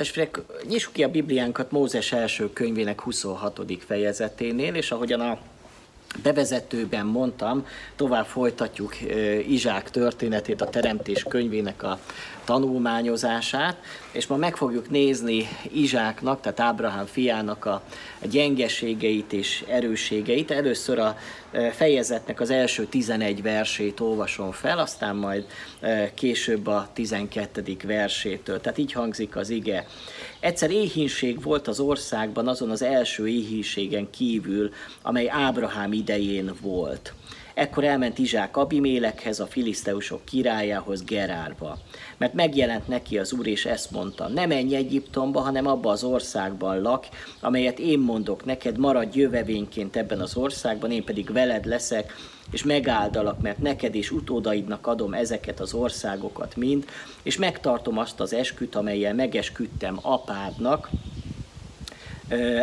Testvérek, nyissuk ki a Bibliánkat Mózes első könyvének 26. fejezeténél, és ahogyan a bevezetőben mondtam, tovább folytatjuk Izsák történetét, a Teremtés könyvének a tanulmányozását, és ma meg fogjuk nézni Izsáknak, tehát Ábrahám fiának a gyengeségeit és erősségeit. Először a fejezetnek az első 11 versét olvasom fel, aztán majd később a 12. versétől. Tehát így hangzik az ige. Egyszer éhínség volt az országban azon az első éhínségen kívül, amely Ábrahám idején volt. Ekkor elment Izsák Abimélekhez, a filiszteusok királyához, Gerárba. Mert megjelent neki az úr, és ezt mondta, ne menj Egyiptomba, hanem abba az országban lak, amelyet én mondok neked, maradj jövevényként ebben az országban, én pedig veled leszek, és megáldalak, mert neked és utódaidnak adom ezeket az országokat mind, és megtartom azt az esküt, amelyel megesküdtem apádnak,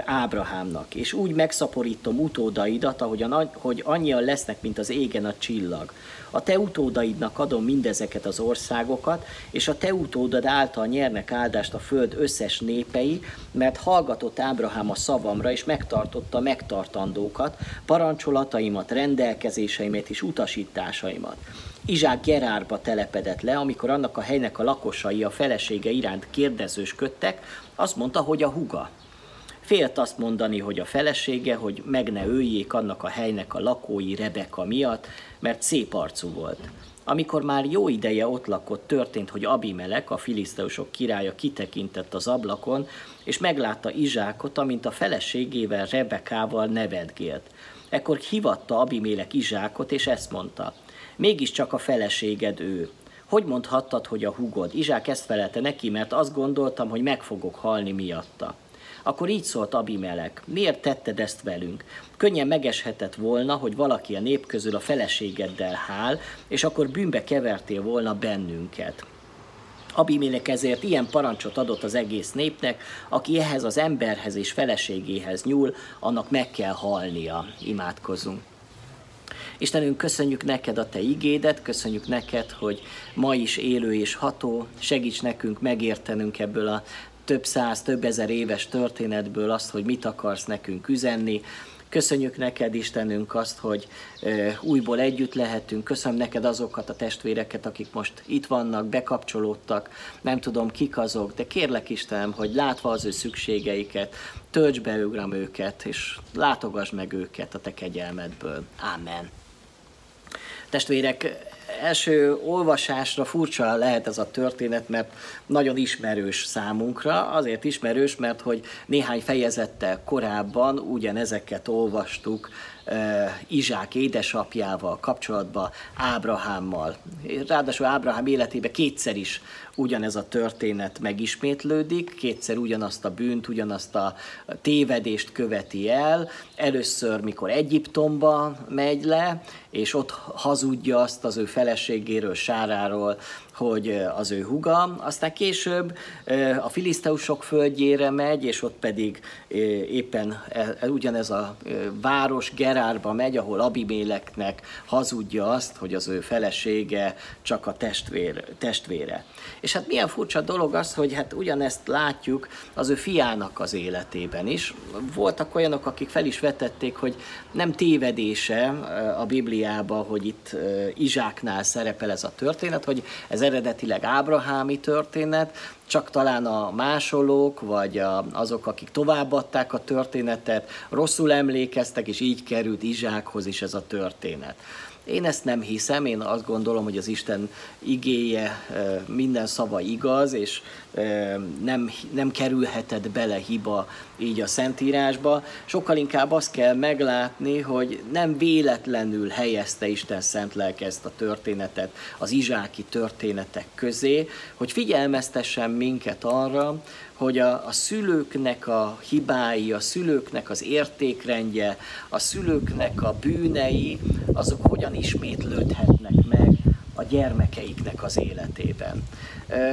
Ábrahámnak, és úgy megszaporítom utódaidat, ahogyan, hogy annyian lesznek, mint az égen a csillag. A te utódaidnak adom mindezeket az országokat, és a te utódad által nyernek áldást a föld összes népei, mert hallgatott Ábrahám a szavamra, és megtartotta megtartandókat, parancsolataimat, rendelkezéseimet és utasításaimat. Izsák Gerárba telepedett le, amikor annak a helynek a lakosai a felesége iránt kérdezősködtek, azt mondta, hogy a huga. Félt azt mondani, hogy a felesége, hogy meg ne öljék annak a helynek a lakói Rebeka miatt, mert szép arcú volt. Amikor már jó ideje ott lakott, történt, hogy Abimelek, a filiszteusok királya kitekintett az ablakon, és meglátta Izsákot, amint a feleségével, Rebekával nevetgélt. Ekkor hivatta Abimélek Izsákot, és ezt mondta, mégiscsak a feleséged ő. Hogy mondhattad, hogy a hugod? Izsák ezt felelte neki, mert azt gondoltam, hogy meg fogok halni miatta. Akkor így szólt Abimelek, miért tetted ezt velünk? Könnyen megeshetett volna, hogy valaki a nép közül a feleségeddel hál, és akkor bűnbe kevertél volna bennünket. Abimélek ezért ilyen parancsot adott az egész népnek, aki ehhez az emberhez és feleségéhez nyúl, annak meg kell halnia. Imádkozunk. Istenünk, köszönjük neked a te igédet, köszönjük neked, hogy ma is élő és ható, segíts nekünk megértenünk ebből a több száz, több ezer éves történetből azt, hogy mit akarsz nekünk üzenni. Köszönjük neked, Istenünk, azt, hogy újból együtt lehetünk. Köszönöm neked azokat a testvéreket, akik most itt vannak, bekapcsolódtak. Nem tudom, kik azok, de kérlek, Istenem, hogy látva az ő szükségeiket, tölts be őket, és látogass meg őket a te kegyelmedből. Amen. Testvérek, első olvasásra furcsa lehet ez a történet, mert nagyon ismerős számunkra. Azért ismerős, mert hogy néhány fejezettel korábban ugyanezeket olvastuk Izsák édesapjával kapcsolatban, Ábrahámmal. Ráadásul Ábrahám életében kétszer is ugyanez a történet megismétlődik, kétszer ugyanazt a bűnt, ugyanazt a tévedést követi el. Először, mikor Egyiptomba megy le, és ott hazudja azt az ő feleségéről, Sáráról, hogy az ő huga, aztán később a filiszteusok földjére megy, és ott pedig éppen e, e, ugyanez a város Gerárba megy, ahol Abiméleknek hazudja azt, hogy az ő felesége csak a testvér, testvére. És hát milyen furcsa dolog az, hogy hát ugyanezt látjuk az ő fiának az életében is. Voltak olyanok, akik fel is vetették, hogy nem tévedése a Bibliában, hogy itt Izsáknál szerepel ez a történet, hogy ez eredetileg ábrahámi történet, csak talán a másolók, vagy a, azok, akik továbbadták a történetet, rosszul emlékeztek, és így került Izsákhoz is ez a történet. Én ezt nem hiszem, én azt gondolom, hogy az Isten igéje minden szava igaz, és nem, nem kerülheted bele hiba így a Szentírásba. Sokkal inkább azt kell meglátni, hogy nem véletlenül helyezte Isten szent lelke ezt a történetet az izsáki történetek közé, hogy figyelmeztessen minket arra, hogy a, a szülőknek a hibái, a szülőknek az értékrendje, a szülőknek a bűnei, azok hogyan ismétlődhetnek meg a gyermekeiknek az életében.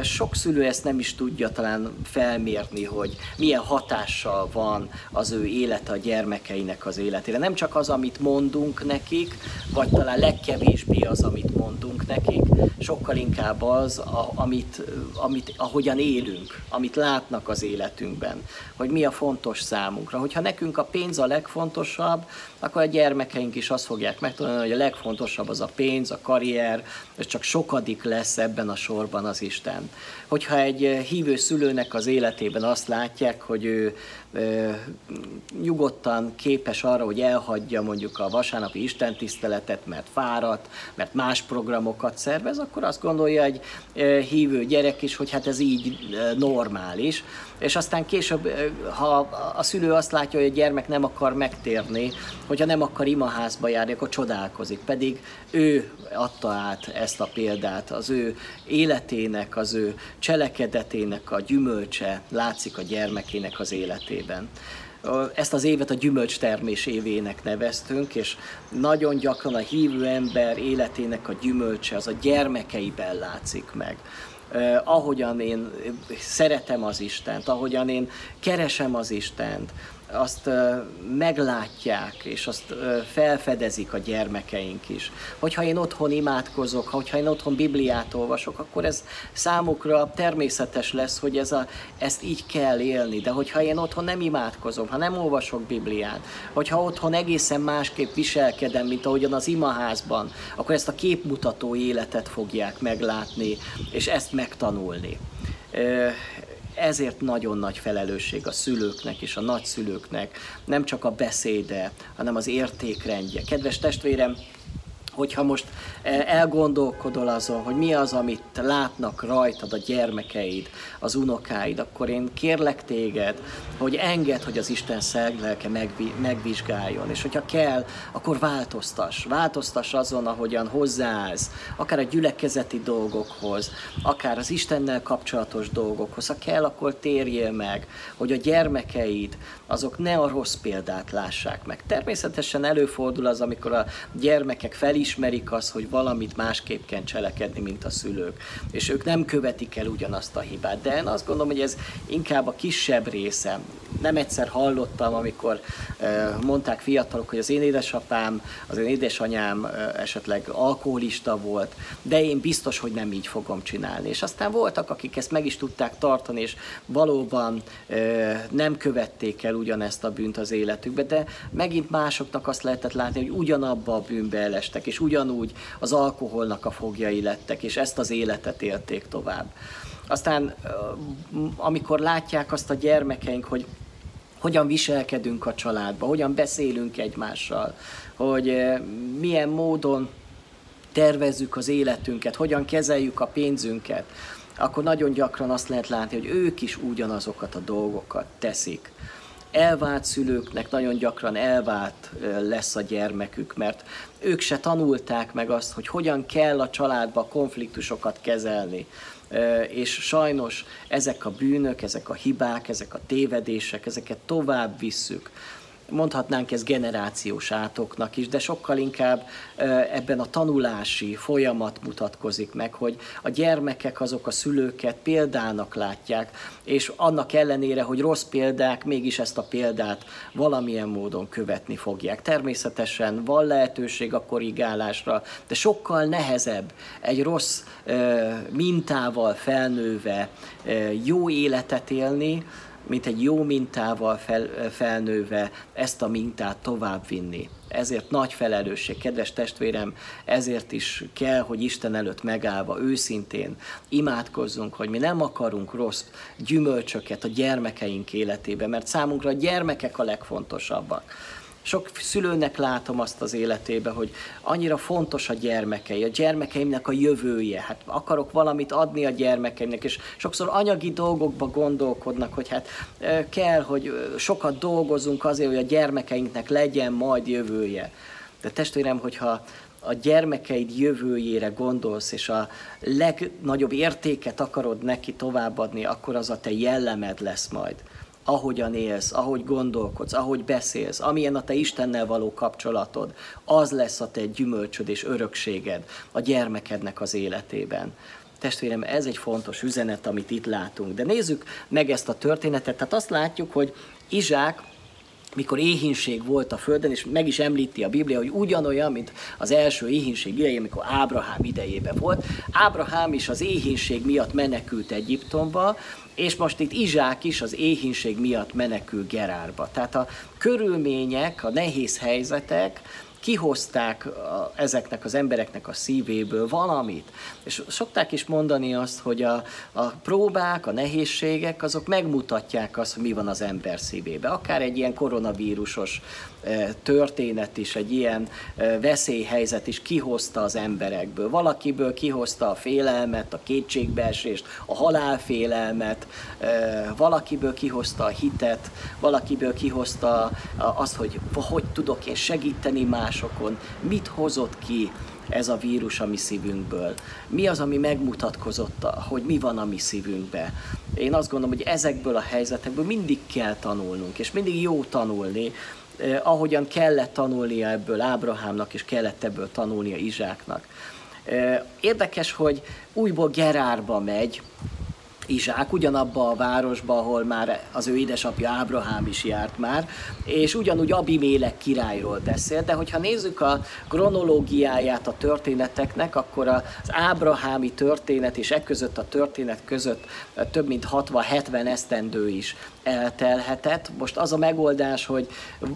Sok szülő ezt nem is tudja talán felmérni, hogy milyen hatással van az ő élete a gyermekeinek az életére. Nem csak az, amit mondunk nekik, vagy talán legkevésbé az, amit mondunk nekik, sokkal inkább az, amit, amit, ahogyan élünk, amit látnak az életünkben, hogy mi a fontos számunkra. Hogyha nekünk a pénz a legfontosabb, akkor a gyermekeink is azt fogják megtanulni, hogy a legfontosabb az a pénz, a karrier, és csak sokadik lesz ebben a sorban az Isten. Hogyha egy hívő szülőnek az életében azt látják, hogy ő nyugodtan képes arra, hogy elhagyja mondjuk a vasárnapi istentiszteletet, mert fáradt, mert más programokat szervez, akkor azt gondolja egy hívő gyerek is, hogy hát ez így normális. És aztán később, ha a szülő azt látja, hogy a gyermek nem akar megtérni, hogyha nem akar imaházba járni, akkor csodálkozik. Pedig ő adta át ezt a példát, az ő életének, az ő cselekedetének a gyümölcse látszik a gyermekének az életében. Ezt az évet a gyümölcstermés évének neveztünk, és nagyon gyakran a hívő ember életének a gyümölcse az a gyermekeiben látszik meg. Ahogyan én szeretem az Istent, ahogyan én keresem az Istent, azt meglátják, és azt felfedezik a gyermekeink is. Hogyha én otthon imádkozok, hogyha én otthon Bibliát olvasok, akkor ez számukra természetes lesz, hogy ez a, ezt így kell élni. De hogyha én otthon nem imádkozom, ha nem olvasok Bibliát, hogyha otthon egészen másképp viselkedem, mint ahogyan az imaházban, akkor ezt a képmutató életet fogják meglátni, és ezt megtanulni ezért nagyon nagy felelősség a szülőknek és a nagyszülőknek, nem csak a beszéde, hanem az értékrendje. Kedves testvérem, hogyha most e, elgondolkodol azon, hogy mi az, amit látnak rajtad a gyermekeid, az unokáid, akkor én kérlek téged, hogy enged, hogy az Isten szeglelke megvizsgáljon, és hogyha kell, akkor változtass. Változtass azon, ahogyan hozzáállsz, akár a gyülekezeti dolgokhoz, akár az Istennel kapcsolatos dolgokhoz. Ha kell, akkor térjél meg, hogy a gyermekeid azok ne a rossz példát lássák meg. Természetesen előfordul az, amikor a gyermekek felismerik azt, hogy valamit másképp kell cselekedni, mint a szülők, és ők nem követik el ugyanazt a hibát. De én azt gondolom, hogy ez inkább a kisebb része. Nem egyszer hallottam, amikor mondták fiatalok, hogy az én édesapám, az én édesanyám esetleg alkoholista volt, de én biztos, hogy nem így fogom csinálni. És aztán voltak, akik ezt meg is tudták tartani, és valóban nem követték el ugyanezt a bűnt az életükbe, de megint másoknak azt lehetett látni, hogy ugyanabba a bűnbe elestek, és ugyanúgy az alkoholnak a fogjai lettek, és ezt az életet élték tovább. Aztán, amikor látják azt a gyermekeink, hogy hogyan viselkedünk a családba, hogyan beszélünk egymással, hogy milyen módon tervezzük az életünket, hogyan kezeljük a pénzünket, akkor nagyon gyakran azt lehet látni, hogy ők is ugyanazokat a dolgokat teszik elvált szülőknek nagyon gyakran elvált lesz a gyermekük, mert ők se tanulták meg azt, hogy hogyan kell a családba konfliktusokat kezelni. És sajnos ezek a bűnök, ezek a hibák, ezek a tévedések, ezeket tovább visszük mondhatnánk ez generációs átoknak is, de sokkal inkább ebben a tanulási folyamat mutatkozik meg, hogy a gyermekek azok a szülőket példának látják, és annak ellenére, hogy rossz példák, mégis ezt a példát valamilyen módon követni fogják. Természetesen van lehetőség a korrigálásra, de sokkal nehezebb egy rossz mintával felnőve jó életet élni, mint egy jó mintával fel, felnőve ezt a mintát továbbvinni. Ezért nagy felelősség, kedves testvérem, ezért is kell, hogy Isten előtt megállva őszintén imádkozzunk, hogy mi nem akarunk rossz gyümölcsöket a gyermekeink életébe, mert számunkra a gyermekek a legfontosabbak sok szülőnek látom azt az életébe, hogy annyira fontos a gyermekei, a gyermekeimnek a jövője. Hát akarok valamit adni a gyermekeimnek, és sokszor anyagi dolgokba gondolkodnak, hogy hát kell, hogy sokat dolgozunk azért, hogy a gyermekeinknek legyen majd jövője. De testvérem, hogyha a gyermekeid jövőjére gondolsz, és a legnagyobb értéket akarod neki továbbadni, akkor az a te jellemed lesz majd ahogyan élsz, ahogy gondolkodsz, ahogy beszélsz, amilyen a te Istennel való kapcsolatod, az lesz a te gyümölcsöd és örökséged a gyermekednek az életében. testvérem, ez egy fontos üzenet, amit itt látunk. De nézzük meg ezt a történetet. Tehát azt látjuk, hogy Izsák mikor éhínség volt a földön, és meg is említi a Biblia, hogy ugyanolyan, mint az első éhínség idején, amikor Ábrahám idejében volt. Ábrahám is az éhínség miatt menekült Egyiptomba, és most itt Izsák is az éhínség miatt menekül Gerárba. Tehát a körülmények, a nehéz helyzetek kihozták a, ezeknek az embereknek a szívéből valamit. És szokták is mondani azt, hogy a, a próbák, a nehézségek, azok megmutatják azt, hogy mi van az ember szívébe. Akár egy ilyen koronavírusos történet is, egy ilyen veszélyhelyzet is kihozta az emberekből. Valakiből kihozta a félelmet, a kétségbeesést, a halálfélelmet, valakiből kihozta a hitet, valakiből kihozta azt, hogy hogy tudok én segíteni másokon, mit hozott ki ez a vírus a mi szívünkből. Mi az, ami megmutatkozott, hogy mi van a mi szívünkbe. Én azt gondolom, hogy ezekből a helyzetekből mindig kell tanulnunk, és mindig jó tanulni, eh, ahogyan kellett tanulnia ebből Ábrahámnak, és kellett ebből tanulnia Izsáknak. Eh, érdekes, hogy újból Gerárba megy, Izsák, ugyanabba a városba, ahol már az ő édesapja Ábrahám is járt már, és ugyanúgy Abimélek királyról beszél, de hogyha nézzük a kronológiáját a történeteknek, akkor az ábrahámi történet és e között a történet között több mint 60-70 esztendő is eltelhetett. Most az a megoldás, hogy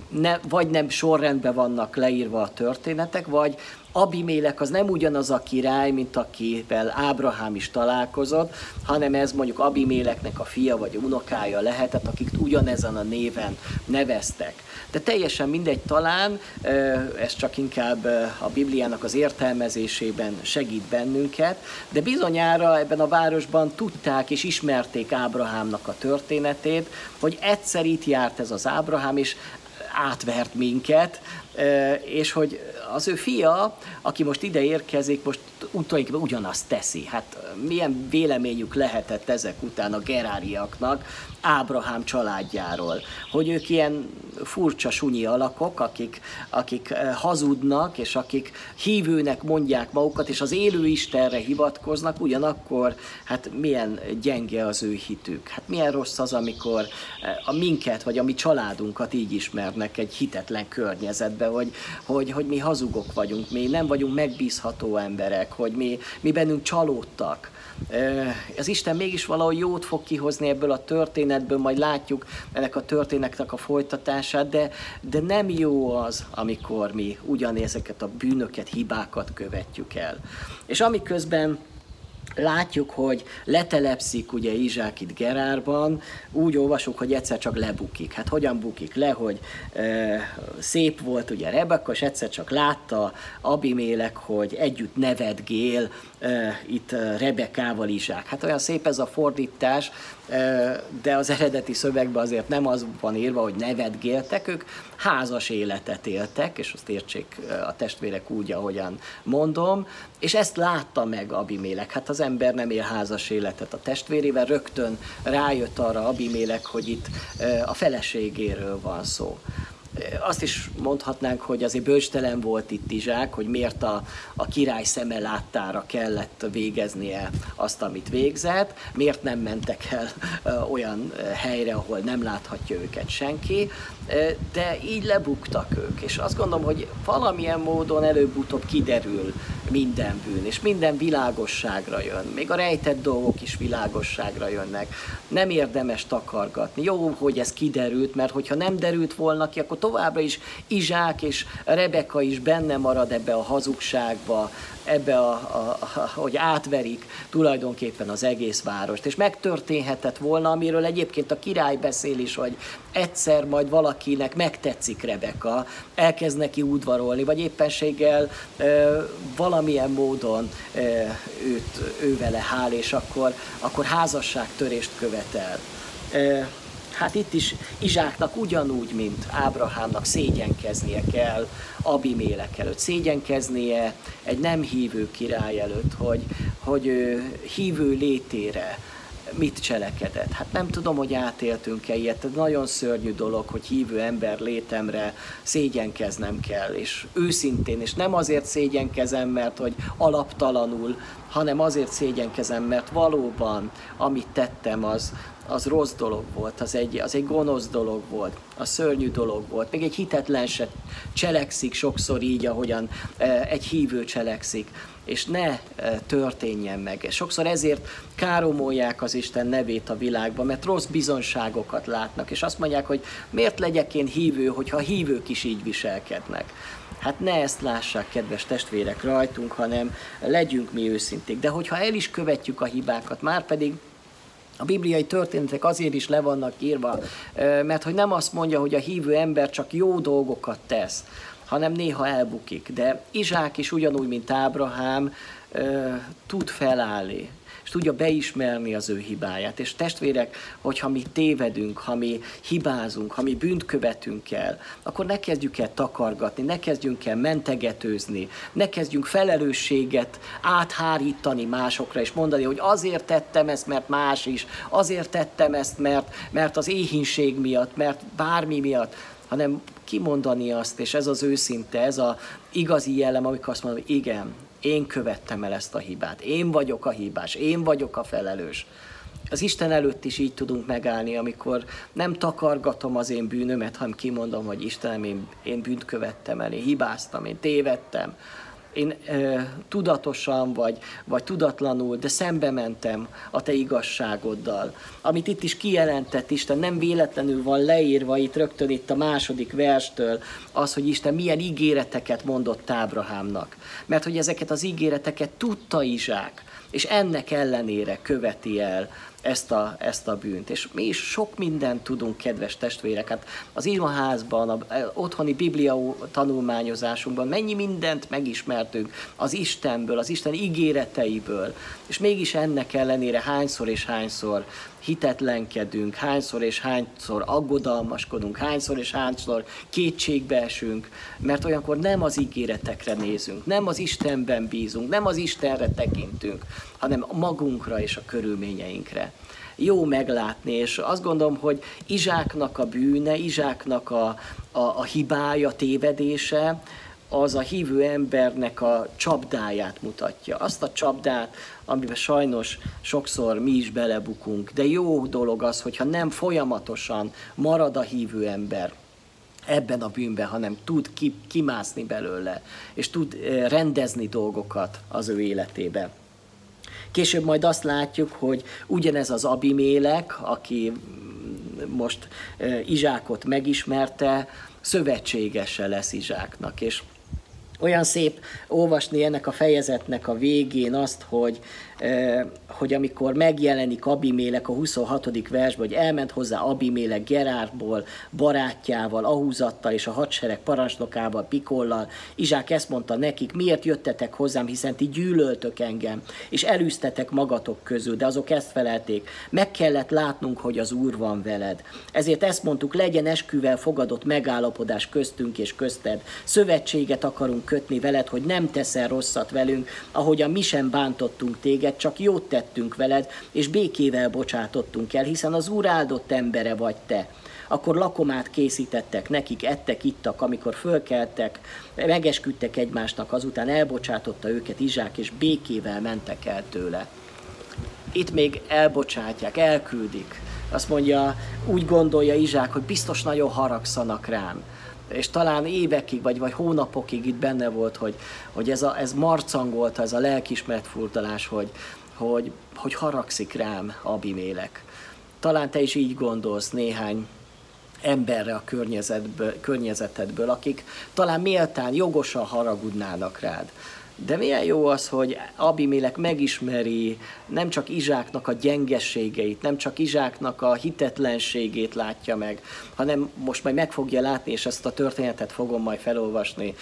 ne, vagy nem sorrendben vannak leírva a történetek, vagy Abimélek az nem ugyanaz a király, mint akivel Ábrahám is találkozott, hanem ez mondjuk Abiméleknek a fia vagy a unokája lehetett, akik ugyanezen a néven neveztek. De teljesen mindegy, talán ez csak inkább a Bibliának az értelmezésében segít bennünket, de bizonyára ebben a városban tudták és ismerték Ábrahámnak a történetét, hogy egyszer itt járt ez az Ábrahám, és átvert minket, és hogy az ő fia, aki most ide érkezik, most tulajdonképpen ugyanazt teszi. Hát milyen véleményük lehetett ezek után a geráriaknak Ábrahám családjáról, hogy ők ilyen furcsa sunyi alakok, akik, akik hazudnak, és akik hívőnek mondják magukat, és az élő Istenre hivatkoznak, ugyanakkor hát milyen gyenge az ő hitük. Hát milyen rossz az, amikor a minket, vagy a mi családunkat így ismernek egy hitetlen környezetbe, hogy, hogy, hogy mi hazugok vagyunk, mi nem vagyunk megbízható emberek, hogy mi, mi bennünk csalódtak. Az Isten mégis valahogy jót fog kihozni ebből a történetből, majd látjuk ennek a történetnek a folytatását, de, de nem jó az, amikor mi ugyanezeket a bűnöket, hibákat követjük el. És amiközben látjuk, hogy letelepszik ugye Izsák itt Gerárban, úgy olvasjuk, hogy egyszer csak lebukik. Hát hogyan bukik le, hogy e, szép volt ugye Rebekka, és egyszer csak látta Abimélek, hogy együtt nevetgél e, itt Rebekával Izsák. Hát olyan szép ez a fordítás, de az eredeti szövegben azért nem az van írva, hogy nevetgéltek, ők házas életet éltek, és azt értsék a testvérek úgy, ahogyan mondom, és ezt látta meg Abimélek. Hát az ember nem él házas életet a testvérével, rögtön rájött arra Abimélek, hogy itt a feleségéről van szó azt is mondhatnánk, hogy azért bölcstelen volt itt Izsák, hogy miért a, a király szeme láttára kellett végeznie azt, amit végzett, miért nem mentek el olyan helyre, ahol nem láthatja őket senki, de így lebuktak ők, és azt gondolom, hogy valamilyen módon előbb-utóbb kiderül minden bűn, és minden világosságra jön, még a rejtett dolgok is világosságra jönnek. Nem érdemes takargatni. Jó, hogy ez kiderült, mert hogyha nem derült volna ki, akkor továbbra is Izsák és Rebeka is benne marad ebbe a hazugságba, ebbe, a, a, a, hogy átverik tulajdonképpen az egész várost. És megtörténhetett volna, amiről egyébként a király beszél is, hogy egyszer majd valakinek megtetszik Rebeka, elkezd neki udvarolni, vagy éppenséggel e, valamilyen módon e, őt, ő hál, és akkor, akkor házasságtörést követel. E, Hát itt is Izsáknak ugyanúgy, mint Ábrahámnak szégyenkeznie kell Abimélek előtt, szégyenkeznie egy nem hívő király előtt, hogy, hogy hívő létére mit cselekedett. Hát nem tudom, hogy átéltünk-e ilyet. Ez nagyon szörnyű dolog, hogy hívő ember létemre szégyenkeznem kell, és őszintén, és nem azért szégyenkezem, mert hogy alaptalanul, hanem azért szégyenkezem, mert valóban, amit tettem, az, az rossz dolog volt, az egy, az egy gonosz dolog volt, a szörnyű dolog volt. Még egy hitetlen se cselekszik sokszor így, ahogyan e, egy hívő cselekszik, és ne e, történjen meg. Sokszor ezért káromolják az Isten nevét a világban, mert rossz bizonságokat látnak, és azt mondják, hogy miért legyek én hívő, hogyha hívők is így viselkednek. Hát ne ezt lássák, kedves testvérek, rajtunk, hanem legyünk mi őszinték. De hogyha el is követjük a hibákat, már pedig a bibliai történetek azért is le vannak írva, mert hogy nem azt mondja, hogy a hívő ember csak jó dolgokat tesz, hanem néha elbukik. De Izsák is ugyanúgy, mint Ábrahám, tud felállni és tudja beismerni az ő hibáját. És testvérek, hogyha mi tévedünk, ha mi hibázunk, ha mi bűnt követünk el, akkor ne kezdjük el takargatni, ne kezdjünk el mentegetőzni, ne kezdjünk felelősséget áthárítani másokra, és mondani, hogy azért tettem ezt, mert más is, azért tettem ezt, mert, mert az éhínség miatt, mert bármi miatt, hanem kimondani azt, és ez az őszinte, ez az igazi jellem, amikor azt mondom, hogy igen, én követtem el ezt a hibát, én vagyok a hibás, én vagyok a felelős. Az Isten előtt is így tudunk megállni, amikor nem takargatom az én bűnömet, hanem kimondom, hogy Istenem, én, én bűnt követtem el, én hibáztam, én tévedtem, én e, tudatosan vagy, vagy tudatlanul, de szembe mentem a te igazságoddal. Amit itt is kijelentett Isten, nem véletlenül van leírva itt rögtön itt a második verstől, az, hogy Isten milyen ígéreteket mondott Ábrahámnak. Mert hogy ezeket az ígéreteket tudta Izsák, és ennek ellenére követi el ezt a, ezt a bűnt. És mi is sok mindent tudunk, kedves testvérek. Hát az imaházban, a, a otthoni biblia tanulmányozásunkban mennyi mindent megismertünk az Istenből, az Isten ígéreteiből. És mégis ennek ellenére hányszor és hányszor hitetlenkedünk, hányszor és hányszor aggodalmaskodunk, hányszor és hányszor kétségbe esünk, mert olyankor nem az ígéretekre nézünk, nem az Istenben bízunk, nem az Istenre tekintünk, hanem magunkra és a körülményeinkre. Jó meglátni, és azt gondolom, hogy Izsáknak a bűne, Izsáknak a, a, a hibája, tévedése, az a hívő embernek a csapdáját mutatja. Azt a csapdát, amiben sajnos sokszor mi is belebukunk. De jó dolog az, hogyha nem folyamatosan marad a hívő ember ebben a bűnben, hanem tud kimászni belőle, és tud eh, rendezni dolgokat az ő életébe. Később majd azt látjuk, hogy ugyanez az Abimélek, aki most eh, Izsákot megismerte, szövetségese lesz Izsáknak, és olyan szép olvasni ennek a fejezetnek a végén azt, hogy hogy amikor megjelenik Abimélek a 26. versben, hogy elment hozzá Abimélek Gerárból, barátjával, Ahúzattal és a hadsereg parancsnokával, Pikollal, Izsák ezt mondta nekik, miért jöttetek hozzám, hiszen ti gyűlöltök engem, és elűztetek magatok közül, de azok ezt felelték, meg kellett látnunk, hogy az Úr van veled. Ezért ezt mondtuk, legyen esküvel fogadott megállapodás köztünk és közted. Szövetséget akarunk kötni veled, hogy nem teszel rosszat velünk, ahogyan mi sem bántottunk téged, téged, csak jót tettünk veled, és békével bocsátottunk el, hiszen az Úr áldott embere vagy te. Akkor lakomát készítettek nekik, ettek, ittak, amikor fölkeltek, megesküdtek egymásnak, azután elbocsátotta őket Izsák, és békével mentek el tőle. Itt még elbocsátják, elküldik. Azt mondja, úgy gondolja Izsák, hogy biztos nagyon haragszanak rám és talán évekig, vagy, vagy hónapokig itt benne volt, hogy, hogy ez, a, ez marcangolta, ez a lelkismert furdalás, hogy, hogy, hogy haragszik rám Abimélek. Talán te is így gondolsz néhány emberre a környezetből, környezetedből, akik talán méltán, jogosan haragudnának rád. De milyen jó az, hogy Abimélek megismeri nem csak Izsáknak a gyengességeit, nem csak Izsáknak a hitetlenségét látja meg, hanem most majd meg fogja látni, és ezt a történetet fogom majd felolvasni,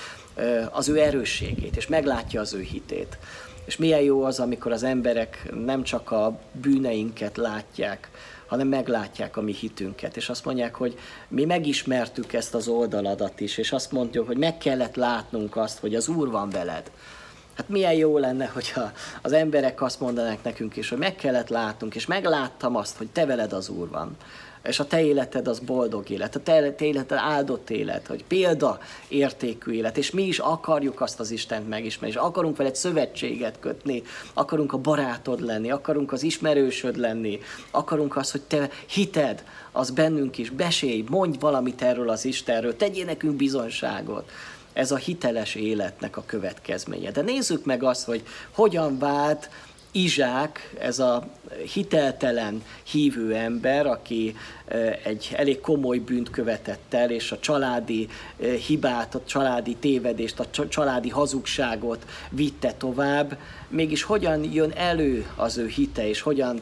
az ő erősségét, és meglátja az ő hitét. És milyen jó az, amikor az emberek nem csak a bűneinket látják, hanem meglátják a mi hitünket, és azt mondják, hogy mi megismertük ezt az oldaladat is, és azt mondjuk, hogy meg kellett látnunk azt, hogy az Úr van veled, Hát milyen jó lenne, hogyha az emberek azt mondanák nekünk is, hogy meg kellett látnunk, és megláttam azt, hogy te veled az Úr van és a te életed az boldog élet, a te, te életed áldott élet, hogy példa értékű élet, és mi is akarjuk azt az Istent megismerni, és akarunk veled szövetséget kötni, akarunk a barátod lenni, akarunk az ismerősöd lenni, akarunk azt, hogy te hited, az bennünk is, besélj, mondj valamit erről az Istenről, tegyél nekünk bizonyságot. Ez a hiteles életnek a következménye. De nézzük meg azt, hogy hogyan vált Izsák, ez a hiteltelen hívő ember, aki egy elég komoly bűnt követett el, és a családi hibát, a családi tévedést, a családi hazugságot vitte tovább, mégis hogyan jön elő az ő hite, és hogyan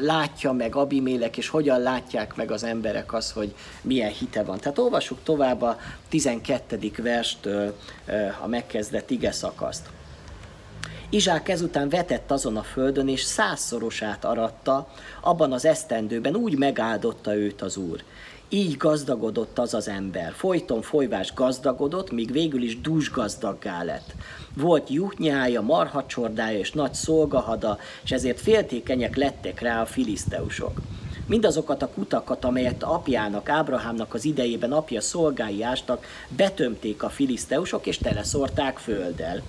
látja meg Abimélek, és hogyan látják meg az emberek az, hogy milyen hite van. Tehát olvassuk tovább a 12. verstől a megkezdett ige szakaszt. Izsák ezután vetett azon a földön, és százszorosát aratta, abban az esztendőben úgy megáldotta őt az Úr. Így gazdagodott az az ember. Folyton folyvás gazdagodott, míg végül is dús gazdaggá lett. Volt juhnyája, marhacsordája és nagy szolgahada, és ezért féltékenyek lettek rá a filiszteusok. Mindazokat a kutakat, amelyet apjának, Ábrahámnak az idejében apja szolgái ástak, betömték a filiszteusok, és teleszorták földdel.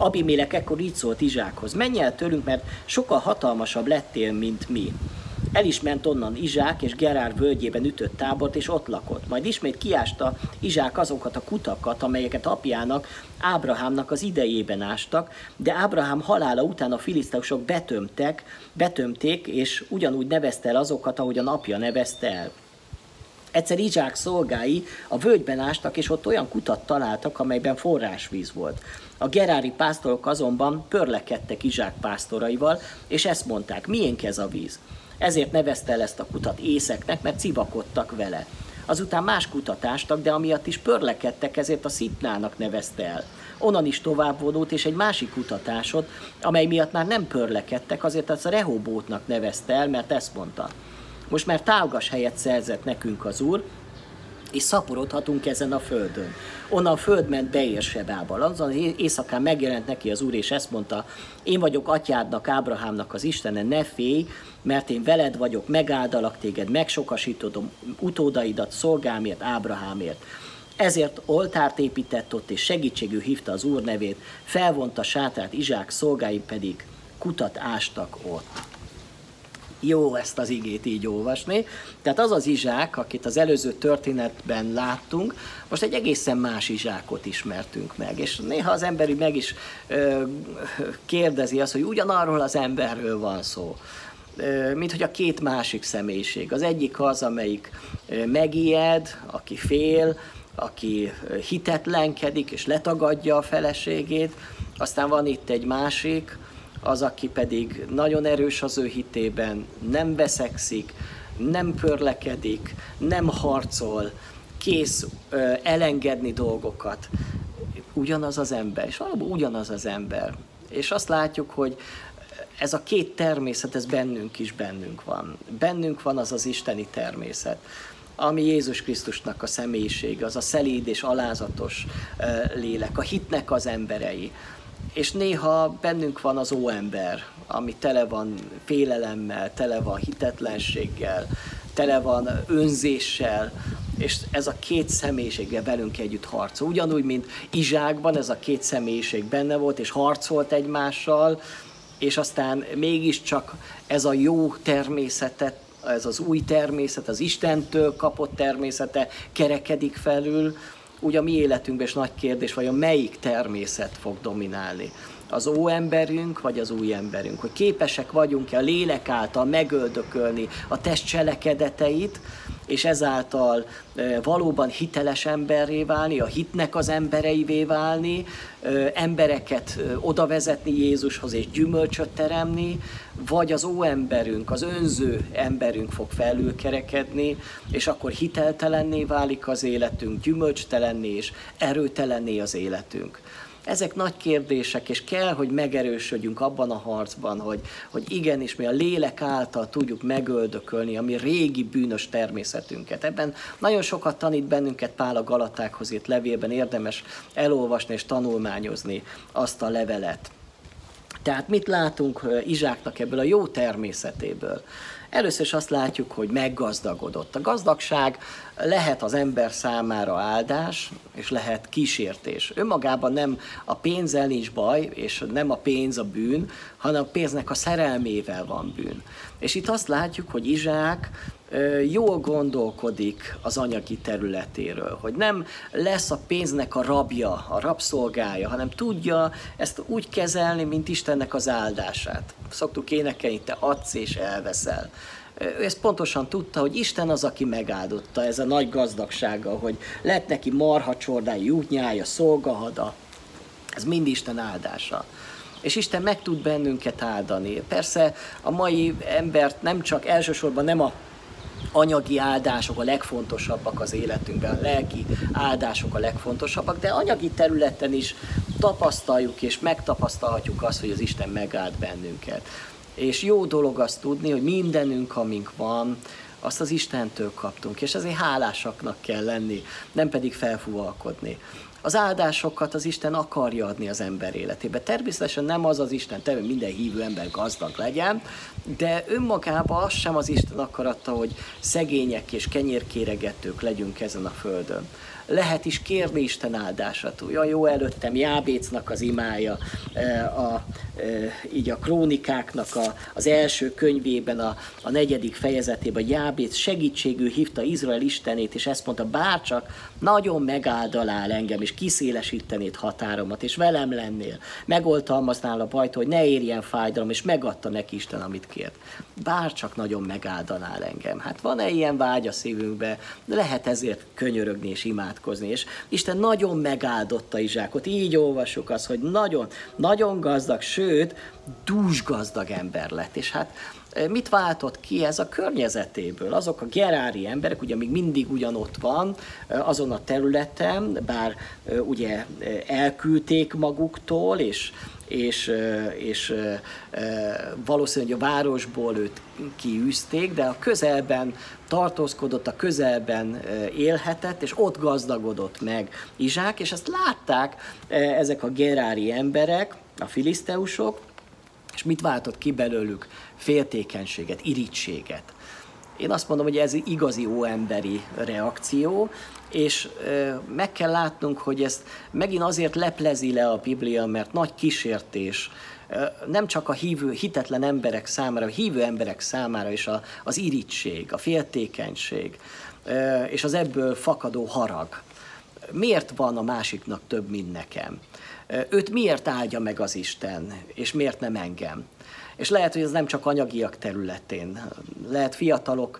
Abimélek ekkor így szólt Izsákhoz, menj el tőlünk, mert sokkal hatalmasabb lettél, mint mi. El is ment onnan Izsák, és Gerár völgyében ütött tábort, és ott lakott. Majd ismét kiásta Izsák azokat a kutakat, amelyeket apjának, Ábrahámnak az idejében ástak, de Ábrahám halála után a filiszteusok betömtek, betömték, és ugyanúgy nevezte el azokat, ahogy a napja nevezte el. Egyszer Izsák szolgái a völgyben ástak, és ott olyan kutat találtak, amelyben forrásvíz volt. A gerári pásztorok azonban pörlekedtek Izsák pásztoraival, és ezt mondták, miénk ez a víz. Ezért nevezte el ezt a kutat észeknek, mert civakodtak vele. Azután más kutatástak, de amiatt is pörlekedtek, ezért a szitnának nevezte el. Onnan is tovább vonult, és egy másik kutatásot, amely miatt már nem pörlekedtek, azért az a Rehobótnak nevezte el, mert ezt mondta. Most már tálgas helyet szerzett nekünk az Úr, és szaporodhatunk ezen a földön. Onnan a föld ment Beérsebába. Azon éjszakán megjelent neki az Úr, és ezt mondta, én vagyok atyádnak, Ábrahámnak az Istene, ne félj, mert én veled vagyok, megáldalak téged, megsokasítodom utódaidat szolgámért, Ábrahámért. Ezért oltárt épített ott, és segítségű hívta az Úr nevét, felvonta sátrát, Izsák szolgái pedig kutat ástak ott jó ezt az igét így olvasni. Tehát az az Izsák, akit az előző történetben láttunk, most egy egészen más Izsákot ismertünk meg. És néha az ember meg is ö, kérdezi azt, hogy ugyanarról az emberről van szó mint hogy a két másik személyiség. Az egyik az, amelyik megijed, aki fél, aki hitetlenkedik és letagadja a feleségét, aztán van itt egy másik, az, aki pedig nagyon erős az ő hitében, nem beszekszik, nem pörlekedik, nem harcol, kész ö, elengedni dolgokat. Ugyanaz az ember, és valóban ugyanaz az ember. És azt látjuk, hogy ez a két természet, ez bennünk is bennünk van. Bennünk van az az isteni természet, ami Jézus Krisztusnak a személyiség, az a szelíd és alázatos lélek, a hitnek az emberei, és néha bennünk van az óember, ami tele van félelemmel, tele van hitetlenséggel, tele van önzéssel, és ez a két személyiséggel velünk együtt harcol. Ugyanúgy, mint Izsákban ez a két személyiség benne volt, és harcolt egymással, és aztán mégiscsak ez a jó természetet, ez az új természet, az Istentől kapott természete kerekedik felül, úgy a mi életünkben is nagy kérdés, vajon melyik természet fog dominálni. Az óemberünk, vagy az új emberünk? Hogy képesek vagyunk-e a lélek által megöldökölni a test cselekedeteit, és ezáltal valóban hiteles emberré válni, a hitnek az embereivé válni, embereket oda vezetni Jézushoz és gyümölcsöt teremni, vagy az óemberünk, az önző emberünk fog felülkerekedni, és akkor hiteltelenné válik az életünk, gyümölcstelenné és erőtelenné az életünk. Ezek nagy kérdések, és kell, hogy megerősödjünk abban a harcban, hogy, hogy igenis mi a lélek által tudjuk megöldökölni a mi régi bűnös természetünket. Ebben nagyon sokat tanít bennünket Pál a Galatákhoz írt levélben, érdemes elolvasni és tanulmányozni azt a levelet. Tehát mit látunk Izsáknak ebből a jó természetéből? Először is azt látjuk, hogy meggazdagodott. A gazdagság lehet az ember számára áldás, és lehet kísértés. Önmagában nem a pénzzel nincs baj, és nem a pénz a bűn, hanem a pénznek a szerelmével van bűn. És itt azt látjuk, hogy Izsák jól gondolkodik az anyagi területéről, hogy nem lesz a pénznek a rabja, a rabszolgája, hanem tudja ezt úgy kezelni, mint Istennek az áldását. Szoktuk énekelni, te adsz és elveszel. Ő ezt pontosan tudta, hogy Isten az, aki megáldotta ez a nagy gazdagsága, hogy lett neki marha csordája, jutnyája, szolgahada. Ez mind Isten áldása és Isten meg tud bennünket áldani. Persze a mai embert nem csak elsősorban nem a anyagi áldások a legfontosabbak az életünkben, a lelki áldások a legfontosabbak, de anyagi területen is tapasztaljuk és megtapasztalhatjuk azt, hogy az Isten megáld bennünket. És jó dolog azt tudni, hogy mindenünk, amink van, azt az Istentől kaptunk, és ezért hálásaknak kell lenni, nem pedig felfúvalkodni. Az áldásokat az Isten akarja adni az ember életébe. Természetesen nem az az Isten te, minden hívő ember gazdag legyen, de önmagában az sem az Isten akarata, hogy szegények és kenyérkéregetők legyünk ezen a földön lehet is kérni Isten áldását. Olyan jó előttem Jábécnak az imája, e, a, e, így a krónikáknak a, az első könyvében, a, a negyedik fejezetében, Jábéc segítségű hívta Izrael Istenét, és ezt mondta, bárcsak nagyon megáldalál engem, és kiszélesítenéd határomat, és velem lennél. Megoltalmaznál a bajt, hogy ne érjen fájdalom, és megadta neki Isten, amit kért. Bárcsak nagyon megáldanál engem. Hát van-e ilyen vágy a szívünkbe? Lehet ezért könyörögni és imádkozni. És Isten nagyon megáldotta Izsákot. Így olvasjuk azt, hogy nagyon, nagyon gazdag, sőt, dús gazdag ember lett. És hát mit váltott ki ez a környezetéből? Azok a gerári emberek, ugye még mindig ugyanott van azon a területen, bár ugye elküldték maguktól, és és, és valószínűleg a városból őt kiűzték, de a közelben tartózkodott, a közelben élhetett, és ott gazdagodott meg Izsák, és ezt látták ezek a gerári emberek, a filiszteusok, és mit váltott ki belőlük? Féltékenységet, irítséget. Én azt mondom, hogy ez igazi óemberi reakció, és meg kell látnunk, hogy ezt megint azért leplezi le a Biblia, mert nagy kísértés, nem csak a hívő, hitetlen emberek számára, a hívő emberek számára is a, az irítség, a féltékenység, és az ebből fakadó harag. Miért van a másiknak több, mint nekem? Őt miért áldja meg az Isten, és miért nem engem? És lehet, hogy ez nem csak anyagiak területén. Lehet fiatalok,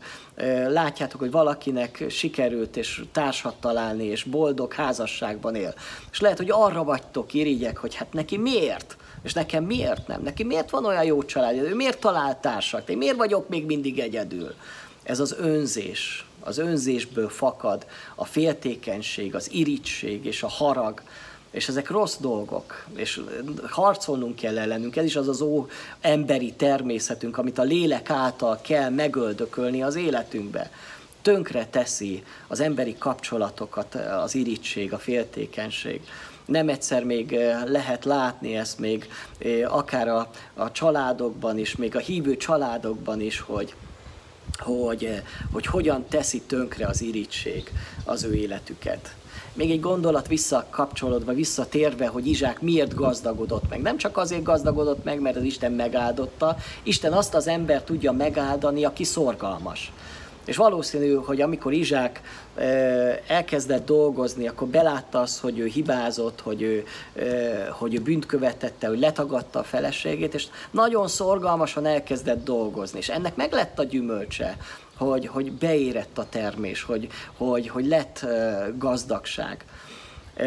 látjátok, hogy valakinek sikerült és társat találni, és boldog házasságban él. És lehet, hogy arra vagytok irigyek, hogy hát neki miért? És nekem miért nem? Neki miért van olyan jó családja? Ő miért talált társat? Én miért vagyok még mindig egyedül? Ez az önzés. Az önzésből fakad a féltékenység, az irítség és a harag, és ezek rossz dolgok, és harcolnunk kell ellenünk. Ez is az az ó emberi természetünk, amit a lélek által kell megöldökölni az életünkbe. Tönkre teszi az emberi kapcsolatokat az irítség, a féltékenység. Nem egyszer még eh, lehet látni ezt még eh, akár a, a családokban is, még a hívő családokban is, hogy, hogy, eh, hogy hogyan teszi tönkre az irítség az ő életüket még egy gondolat visszakapcsolódva, visszatérve, hogy Izsák miért gazdagodott meg. Nem csak azért gazdagodott meg, mert az Isten megáldotta, Isten azt az ember tudja megáldani, aki szorgalmas. És valószínű, hogy amikor Izsák elkezdett dolgozni, akkor belátta azt, hogy ő hibázott, hogy ő, hogy ő bűnt követette, hogy letagadta a feleségét, és nagyon szorgalmasan elkezdett dolgozni. És ennek meg lett a gyümölcse, hogy, hogy beérett a termés, hogy, hogy, hogy lett gazdagság.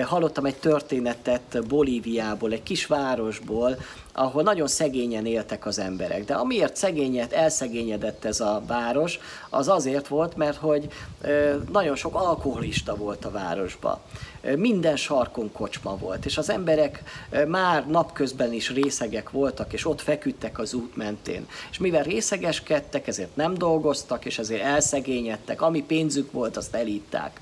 Hallottam egy történetet Bolíviából, egy kis városból, ahol nagyon szegényen éltek az emberek. De amiért szegényet, elszegényedett ez a város, az azért volt, mert hogy nagyon sok alkoholista volt a városban. Minden sarkon kocsma volt, és az emberek már napközben is részegek voltak, és ott feküdtek az út mentén. És mivel részegeskedtek, ezért nem dolgoztak, és ezért elszegényedtek, ami pénzük volt, azt elitták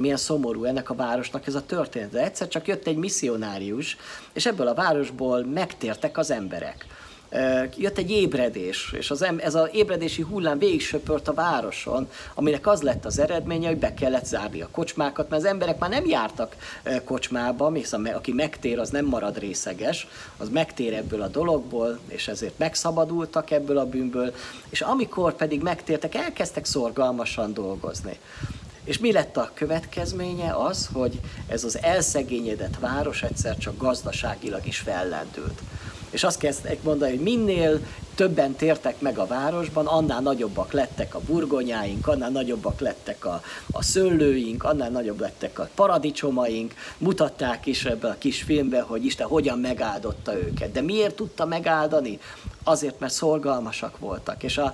milyen szomorú ennek a városnak ez a történet. De egyszer csak jött egy misszionárius, és ebből a városból megtértek az emberek. Jött egy ébredés, és az, ez az ébredési hullám végig söpört a városon, aminek az lett az eredménye, hogy be kellett zárni a kocsmákat, mert az emberek már nem jártak kocsmába, hiszen aki megtér, az nem marad részeges, az megtér ebből a dologból, és ezért megszabadultak ebből a bűnből, és amikor pedig megtértek, elkezdtek szorgalmasan dolgozni. És mi lett a következménye? Az, hogy ez az elszegényedett város egyszer csak gazdaságilag is fellendült. És azt kezdtek mondani, hogy minél többen tértek meg a városban, annál nagyobbak lettek a burgonyáink, annál nagyobbak lettek a, a szőlőink, annál nagyobb lettek a paradicsomaink. Mutatták is ebben a kis filmben, hogy Isten hogyan megáldotta őket. De miért tudta megáldani? Azért, mert szorgalmasak voltak. És a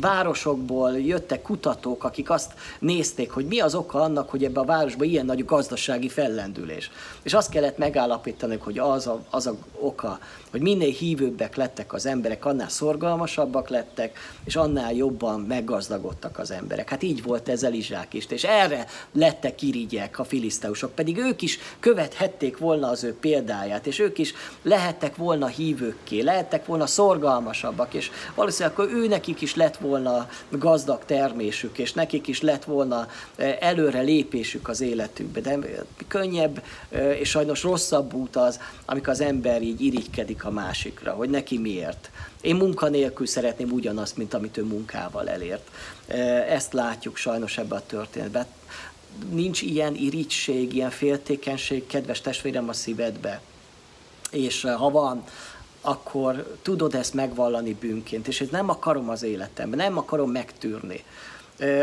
városokból jöttek kutatók, akik azt nézték, hogy mi az oka annak, hogy ebben a városban ilyen nagy gazdasági fellendülés. És azt kellett megállapítani, hogy az a, az a oka, hogy minél hívőbbek lettek az emberek, annál szorgalmasabbak lettek, és annál jobban meggazdagodtak az emberek. Hát így volt ez Elizsák is, és erre lettek irigyek a filiszteusok, pedig ők is követhették volna az ő példáját, és ők is lehettek volna hívőkké, lehettek volna szorgalmasabbak, és valószínűleg akkor ő nekik is lett volna gazdag termésük, és nekik is lett volna eh, előre lépésük az életükbe. De könnyebb eh, és sajnos rosszabb út az, amikor az ember így irigykedik a másikra, hogy neki miért. Én munkanélkül szeretném ugyanazt, mint amit ő munkával elért. Ezt látjuk sajnos ebbe a történetben. Nincs ilyen irigység, ilyen féltékenység, kedves testvérem, a szívedbe. És ha van, akkor tudod ezt megvallani bűnként, és ezt nem akarom az életemben, nem akarom megtűrni.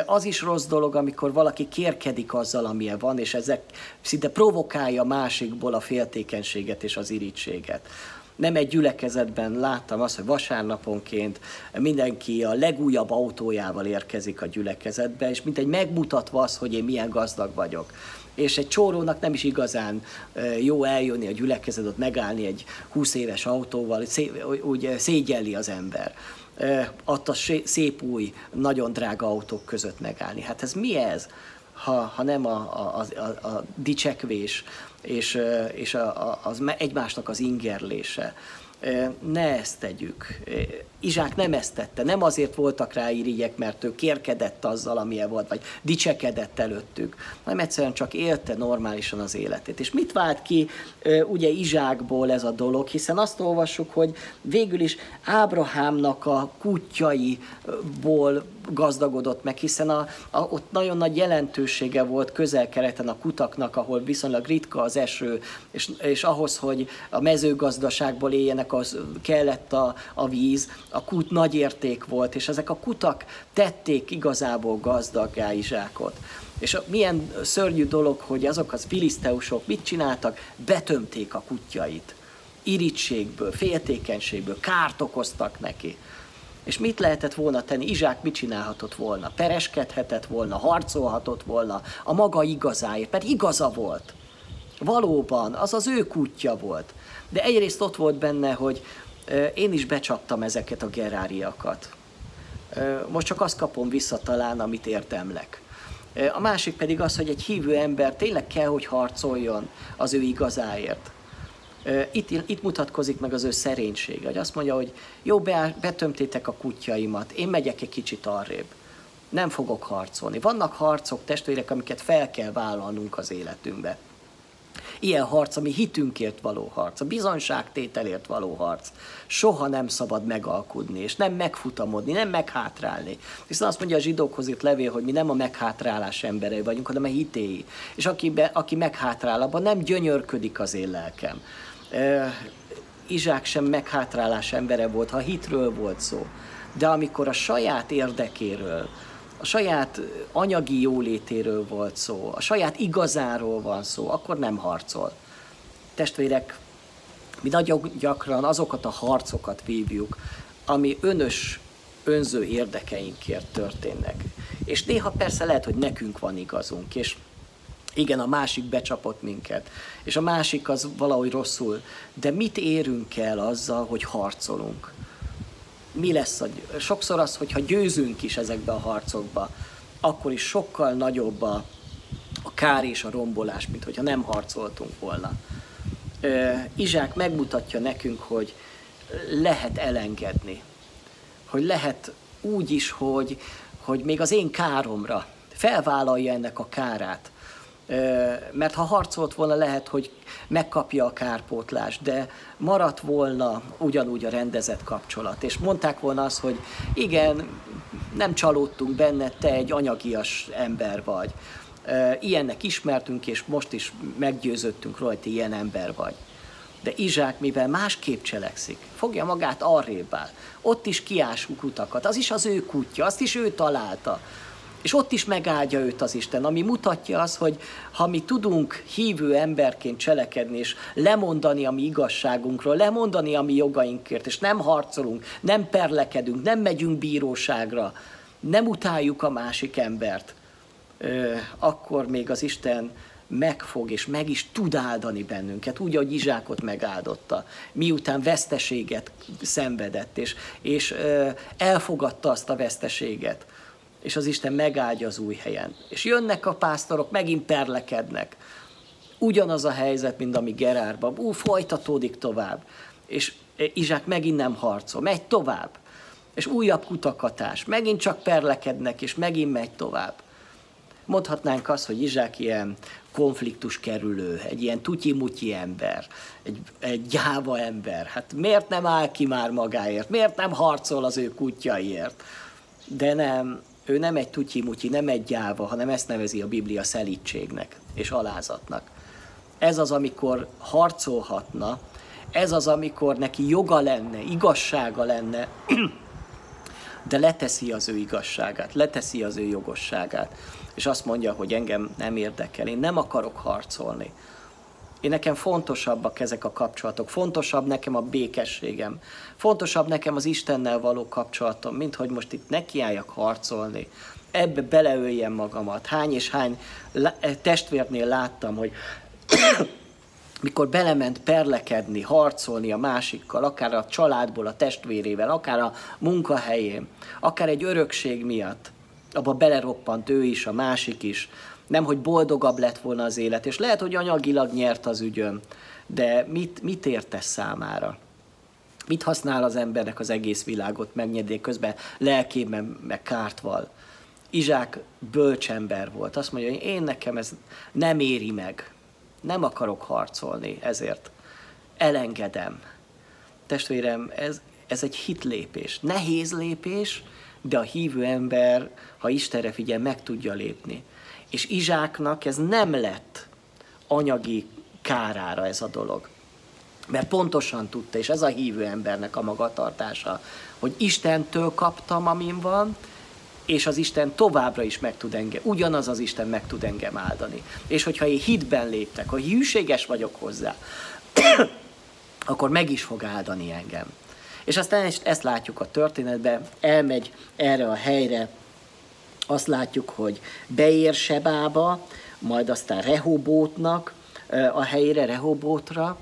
Az is rossz dolog, amikor valaki kérkedik azzal, amilyen van, és ezek szinte provokálja másikból a féltékenységet és az irítséget nem egy gyülekezetben láttam azt, hogy vasárnaponként mindenki a legújabb autójával érkezik a gyülekezetbe, és mint egy megmutatva az, hogy én milyen gazdag vagyok. És egy csórónak nem is igazán jó eljönni a gyülekezetet, megállni egy 20 éves autóval, úgy szégyelli az ember ott a szép új, nagyon drága autók között megállni. Hát ez mi ez, ha, ha nem a, a, a, a dicsekvés, és, és a, a, az egymásnak az ingerlése. Ne ezt tegyük. Izsák nem ezt tette, nem azért voltak rá irigyek, mert ő kérkedett azzal, amilyen volt, vagy dicsekedett előttük, hanem egyszerűen csak élte normálisan az életét. És mit vált ki ugye Izsákból ez a dolog, hiszen azt olvassuk, hogy végül is Ábrahámnak a kutyaiból gazdagodott meg, hiszen a, a, ott nagyon nagy jelentősége volt közel-keleten a kutaknak, ahol viszonylag ritka az eső, és, és ahhoz, hogy a mezőgazdaságból éljenek, az kellett a, a víz, a kút nagy érték volt, és ezek a kutak tették igazából gazdaggá Izsákot. És milyen szörnyű dolog, hogy azok az filiszteusok mit csináltak? Betömték a kutyait. Irítségből, féltékenységből, kárt okoztak neki. És mit lehetett volna tenni? Izsák mit csinálhatott volna? Pereskedhetett volna, harcolhatott volna a maga igazáért, mert igaza volt. Valóban, az az ő kutya volt. De egyrészt ott volt benne, hogy én is becsaptam ezeket a geráriakat. Most csak azt kapom vissza talán, amit érdemlek. A másik pedig az, hogy egy hívő ember tényleg kell, hogy harcoljon az ő igazáért. Itt, itt mutatkozik meg az ő szerénysége, hogy azt mondja, hogy jó, betömtétek a kutyaimat, én megyek egy kicsit arrébb. Nem fogok harcolni. Vannak harcok, testvérek, amiket fel kell vállalnunk az életünkbe. Ilyen harc, ami hitünkért való harc, a bizonyságtételért való harc. Soha nem szabad megalkudni, és nem megfutamodni, nem meghátrálni. Hiszen azt mondja a zsidókhoz itt levél, hogy mi nem a meghátrálás emberei vagyunk, hanem a hitéi. És aki, be, aki meghátrál, abban nem gyönyörködik az én lelkem. Izsák sem meghátrálás embere volt, ha hitről volt szó. De amikor a saját érdekéről, a saját anyagi jólétéről volt szó, a saját igazáról van szó, akkor nem harcol. Testvérek, mi nagyon gyakran azokat a harcokat vívjuk, ami önös, önző érdekeinkért történnek. És néha persze lehet, hogy nekünk van igazunk, és igen, a másik becsapott minket, és a másik az valahogy rosszul, de mit érünk el azzal, hogy harcolunk? Mi lesz? A, sokszor az, hogyha győzünk is ezekbe a harcokba, akkor is sokkal nagyobb a, a kár és a rombolás, mint hogyha nem harcoltunk volna. Izsák megmutatja nekünk, hogy lehet elengedni, hogy lehet úgy is, hogy, hogy még az én káromra felvállalja ennek a kárát. Mert ha harcolt volna, lehet, hogy megkapja a kárpótlást, de maradt volna ugyanúgy a rendezett kapcsolat. És mondták volna azt, hogy igen, nem csalódtunk benne, te egy anyagias ember vagy. Ilyennek ismertünk, és most is meggyőzöttünk róla, hogy ilyen ember vagy. De Izsák, mivel másképp cselekszik, fogja magát arrébb áll. Ott is kiásunk utakat, az is az ő kutya, azt is ő találta. És ott is megáldja őt az Isten, ami mutatja az, hogy ha mi tudunk hívő emberként cselekedni, és lemondani a mi igazságunkról, lemondani a mi jogainkért, és nem harcolunk, nem perlekedünk, nem megyünk bíróságra, nem utáljuk a másik embert, akkor még az Isten megfog és meg is tud áldani bennünket, úgy, ahogy Izsákot megáldotta, miután veszteséget szenvedett, és, és elfogadta azt a veszteséget és az Isten megáldja az új helyen. És jönnek a pásztorok, megint perlekednek. Ugyanaz a helyzet, mint ami Gerárban. Ú, folytatódik tovább. És Izsák megint nem harcol, megy tovább. És újabb kutakatás. Megint csak perlekednek, és megint megy tovább. Mondhatnánk azt, hogy Izsák ilyen konfliktus kerülő, egy ilyen tutyi ember, egy, egy gyáva ember. Hát miért nem áll ki már magáért? Miért nem harcol az ő kutyaiért? De nem, ő nem egy tutyi-mutyi, nem egy gyáva, hanem ezt nevezi a Biblia szelítségnek és alázatnak. Ez az, amikor harcolhatna, ez az, amikor neki joga lenne, igazsága lenne, de leteszi az ő igazságát, leteszi az ő jogosságát, és azt mondja, hogy engem nem érdekel, én nem akarok harcolni. Én nekem fontosabbak ezek a kapcsolatok, fontosabb nekem a békességem, fontosabb nekem az Istennel való kapcsolatom, mint hogy most itt nekiálljak harcolni, ebbe beleöljem magamat. Hány és hány eh, testvérnél láttam, hogy mikor belement perlekedni, harcolni a másikkal, akár a családból, a testvérével, akár a munkahelyén, akár egy örökség miatt, abba beleroppant ő is, a másik is, nem, hogy boldogabb lett volna az élet, és lehet, hogy anyagilag nyert az ügyön, de mit, mit értesz számára? Mit használ az embernek az egész világot megnyerni, közben lelkében meg kárt val? Izsák bölcsember volt. Azt mondja, hogy én nekem ez nem éri meg. Nem akarok harcolni ezért. Elengedem. Testvérem, ez, ez egy hitlépés. Nehéz lépés, de a hívő ember, ha Istenre figyel, meg tudja lépni. És Izsáknak ez nem lett anyagi kárára ez a dolog. Mert pontosan tudta, és ez a hívő embernek a magatartása, hogy Istentől kaptam, amin van, és az Isten továbbra is meg tud engem, ugyanaz az Isten meg tud engem áldani. És hogyha én hitben léptek, ha hűséges vagyok hozzá, akkor meg is fog áldani engem. És aztán ezt látjuk a történetben, elmegy erre a helyre, azt látjuk, hogy beér Sebába, majd aztán Rehobótnak a helyére, Rehobótra,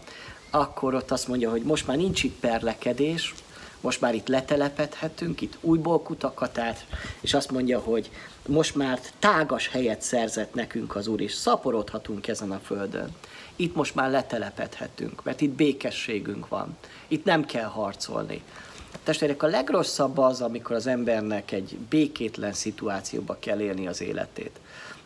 akkor ott azt mondja, hogy most már nincs itt perlekedés, most már itt letelepedhetünk, itt újból kutakat át, és azt mondja, hogy most már tágas helyet szerzett nekünk az Úr, és szaporodhatunk ezen a földön. Itt most már letelepedhetünk, mert itt békességünk van. Itt nem kell harcolni. Testvérek, a legrosszabb az, amikor az embernek egy békétlen szituációba kell élni az életét.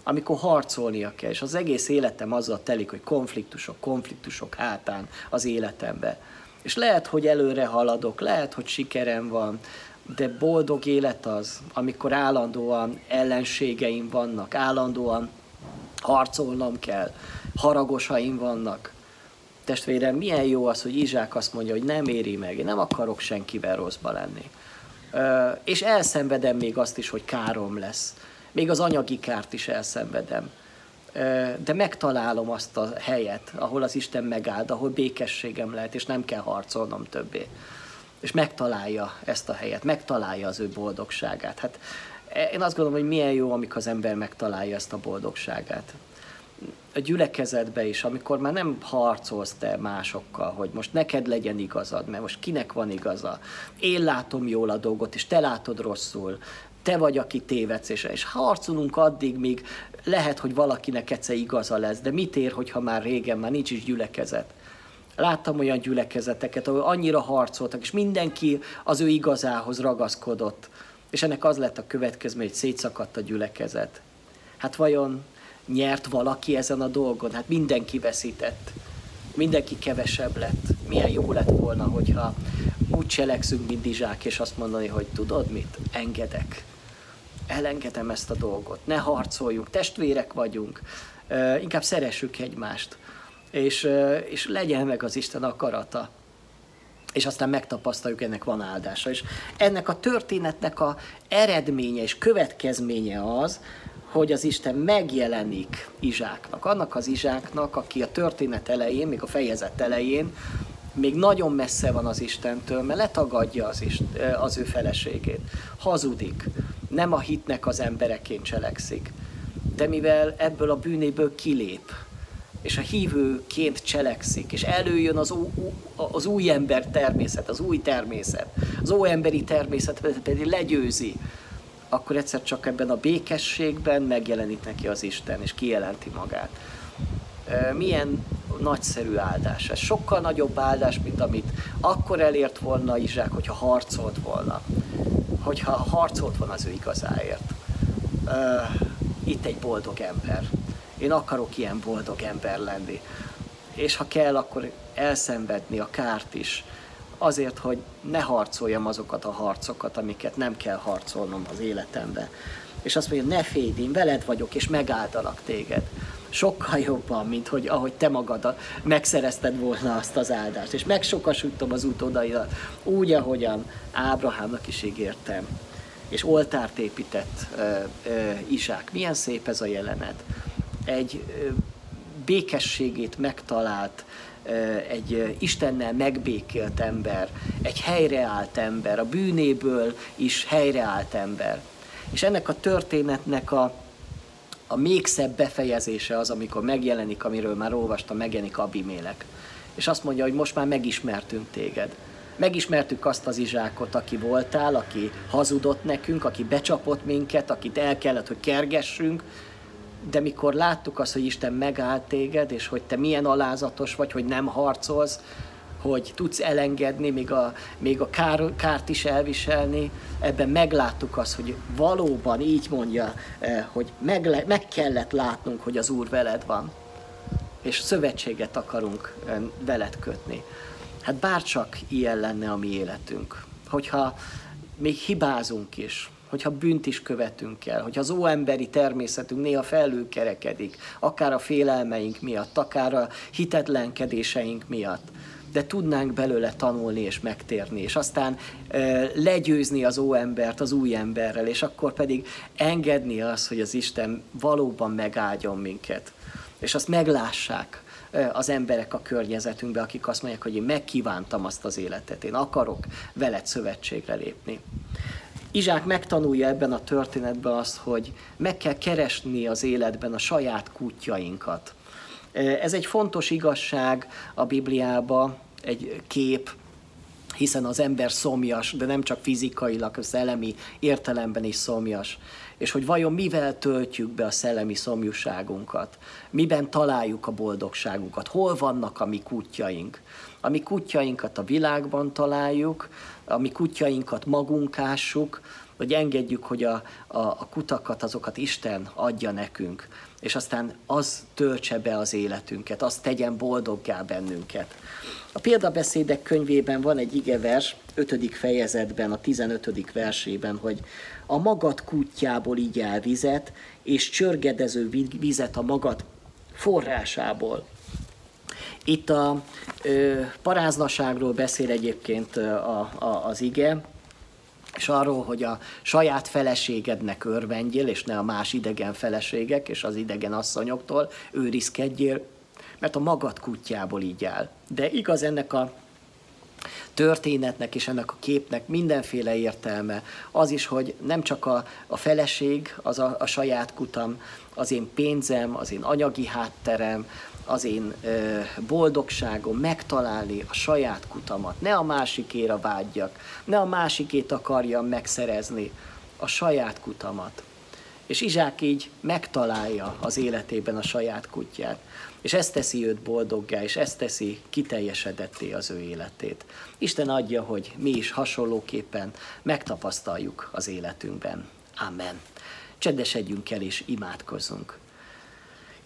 Amikor harcolnia kell, és az egész életem azzal telik, hogy konfliktusok, konfliktusok hátán az életembe. És lehet, hogy előre haladok, lehet, hogy sikerem van, de boldog élet az, amikor állandóan ellenségeim vannak, állandóan harcolnom kell, haragosaim vannak, Testvérem, milyen jó az, hogy Izsák azt mondja, hogy nem éri meg, én nem akarok senkivel rosszba lenni. És elszenvedem még azt is, hogy károm lesz. Még az anyagi kárt is elszenvedem. De megtalálom azt a helyet, ahol az Isten megáld, ahol békességem lehet, és nem kell harcolnom többé. És megtalálja ezt a helyet, megtalálja az ő boldogságát. Hát én azt gondolom, hogy milyen jó, amikor az ember megtalálja ezt a boldogságát a gyülekezetbe is, amikor már nem harcolsz te másokkal, hogy most neked legyen igazad, mert most kinek van igaza. Én látom jól a dolgot, és te látod rosszul. Te vagy, aki tévedsz, és, és harcolunk addig, míg lehet, hogy valakinek egyszer igaza lesz, de mit ér, hogyha már régen, már nincs is gyülekezet. Láttam olyan gyülekezeteket, ahol annyira harcoltak, és mindenki az ő igazához ragaszkodott. És ennek az lett a következmény, hogy szétszakadt a gyülekezet. Hát vajon nyert valaki ezen a dolgon? Hát mindenki veszített. Mindenki kevesebb lett. Milyen jó lett volna, hogyha úgy cselekszünk, mint Dizsák, és azt mondani, hogy tudod mit? Engedek. Elengedem ezt a dolgot. Ne harcoljunk. Testvérek vagyunk. Inkább szeressük egymást. És, és legyen meg az Isten akarata és aztán megtapasztaljuk, ennek van áldása. És ennek a történetnek a eredménye és következménye az, hogy az Isten megjelenik Izsáknak. Annak az Izsáknak, aki a történet elején, még a fejezet elején, még nagyon messze van az Istentől, mert letagadja az, Isten, az ő feleségét. Hazudik, nem a hitnek az embereként cselekszik. De mivel ebből a bűnéből kilép, és a hívőként cselekszik, és előjön az, új, az új ember természet, az új természet, az óemberi természet pedig legyőzi, akkor egyszer csak ebben a békességben megjelenik neki az Isten, és kijelenti magát. Milyen nagyszerű áldás. Ez sokkal nagyobb áldás, mint amit akkor elért volna Izsák, hogyha harcolt volna. Hogyha harcolt volna az ő igazáért. Itt egy boldog ember. Én akarok ilyen boldog ember lenni. És ha kell, akkor elszenvedni a kárt is azért, hogy ne harcoljam azokat a harcokat, amiket nem kell harcolnom az életembe. És azt mondja, ne félj, én veled vagyok, és megáldalak téged. Sokkal jobban, mint hogy ahogy te magad megszerezted volna azt az áldást. És megsokasítom az utódaidat, úgy, ahogyan Ábrahámnak is ígértem. És oltárt épített uh, uh, Isák. Milyen szép ez a jelenet. Egy uh, békességét megtalált, egy Istennel megbékélt ember, egy helyreállt ember, a bűnéből is helyreállt ember. És ennek a történetnek a, a még szebb befejezése az, amikor megjelenik, amiről már olvastam, megjelenik Abimélek. És azt mondja, hogy most már megismertünk téged. Megismertük azt az Izsákot, aki voltál, aki hazudott nekünk, aki becsapott minket, akit el kellett, hogy kergessünk, de mikor láttuk azt, hogy Isten megállt téged, és hogy te milyen alázatos vagy, hogy nem harcolsz, hogy tudsz elengedni, még a, még a kár, kárt is elviselni, ebben megláttuk azt, hogy valóban így mondja, eh, hogy meg, meg kellett látnunk, hogy az Úr veled van, és szövetséget akarunk eh, veled kötni. Hát bárcsak ilyen lenne a mi életünk. Hogyha még hibázunk is, hogyha bűnt is követünk el, hogyha az óemberi természetünk néha felülkerekedik, akár a félelmeink miatt, akár a hitetlenkedéseink miatt, de tudnánk belőle tanulni és megtérni, és aztán e, legyőzni az óembert az új emberrel, és akkor pedig engedni azt, hogy az Isten valóban megáldjon minket, és azt meglássák, az emberek a környezetünkbe, akik azt mondják, hogy én megkívántam azt az életet, én akarok veled szövetségre lépni. Izsák megtanulja ebben a történetben azt, hogy meg kell keresni az életben a saját kútjainkat. Ez egy fontos igazság a Bibliába, egy kép, hiszen az ember szomjas, de nem csak fizikailag, szellemi értelemben is szomjas. És hogy vajon mivel töltjük be a szellemi szomjúságunkat, miben találjuk a boldogságunkat, hol vannak a mi kutyaink. A mi kutyainkat a világban találjuk, a mi kutyainkat magunk ássuk, hogy engedjük, hogy a, a, a kutakat, azokat Isten adja nekünk, és aztán az töltse be az életünket, az tegyen boldoggá bennünket. A példabeszédek könyvében van egy igevers, 5. fejezetben, a 15. versében, hogy a magad kutyából el vizet, és csörgedező vizet a magad forrásából. Itt a ö, paráznaságról beszél egyébként a, a, az ige, és arról, hogy a saját feleségednek örvendjél, és ne a más idegen feleségek és az idegen asszonyoktól őrizkedjél, mert a magad kutyából így áll. De igaz ennek a történetnek és ennek a képnek mindenféle értelme. Az is, hogy nem csak a, a feleség, az a, a saját kutam, az én pénzem, az én anyagi hátterem, az én ö, boldogságom megtalálni a saját kutamat. Ne a másikéra vágyjak, ne a másikét akarjam megszerezni, a saját kutamat. És Izsák így megtalálja az életében a saját kutyát. És ez teszi őt boldoggá, és ez teszi kiteljesedetté az ő életét. Isten adja, hogy mi is hasonlóképpen megtapasztaljuk az életünkben. Amen. Csendesedjünk el és imádkozzunk.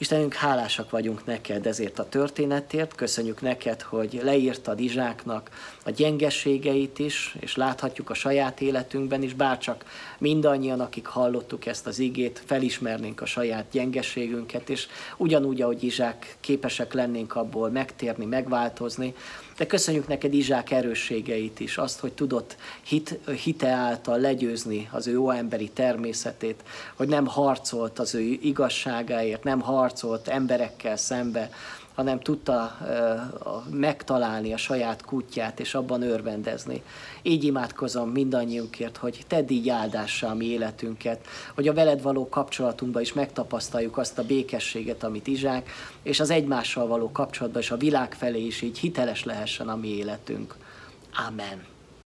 Istenünk, hálásak vagyunk neked ezért a történetért, köszönjük neked, hogy leírtad Izsáknak a gyengességeit is, és láthatjuk a saját életünkben is, bárcsak mindannyian, akik hallottuk ezt az igét, felismernénk a saját gyengességünket, és ugyanúgy, ahogy Izsák képesek lennénk abból megtérni, megváltozni, de köszönjük neked Izsák erősségeit is, azt, hogy tudott hit, hite által legyőzni az ő jó emberi természetét, hogy nem harcolt az ő igazságáért, nem harcolt emberekkel szembe, hanem tudta megtalálni a saját kutyát, és abban örvendezni. Így imádkozom mindannyiunkért, hogy tedd így áldássá a mi életünket, hogy a veled való kapcsolatunkban is megtapasztaljuk azt a békességet, amit Izsák, és az egymással való kapcsolatban és a világ felé is így hiteles lehessen a mi életünk. Amen.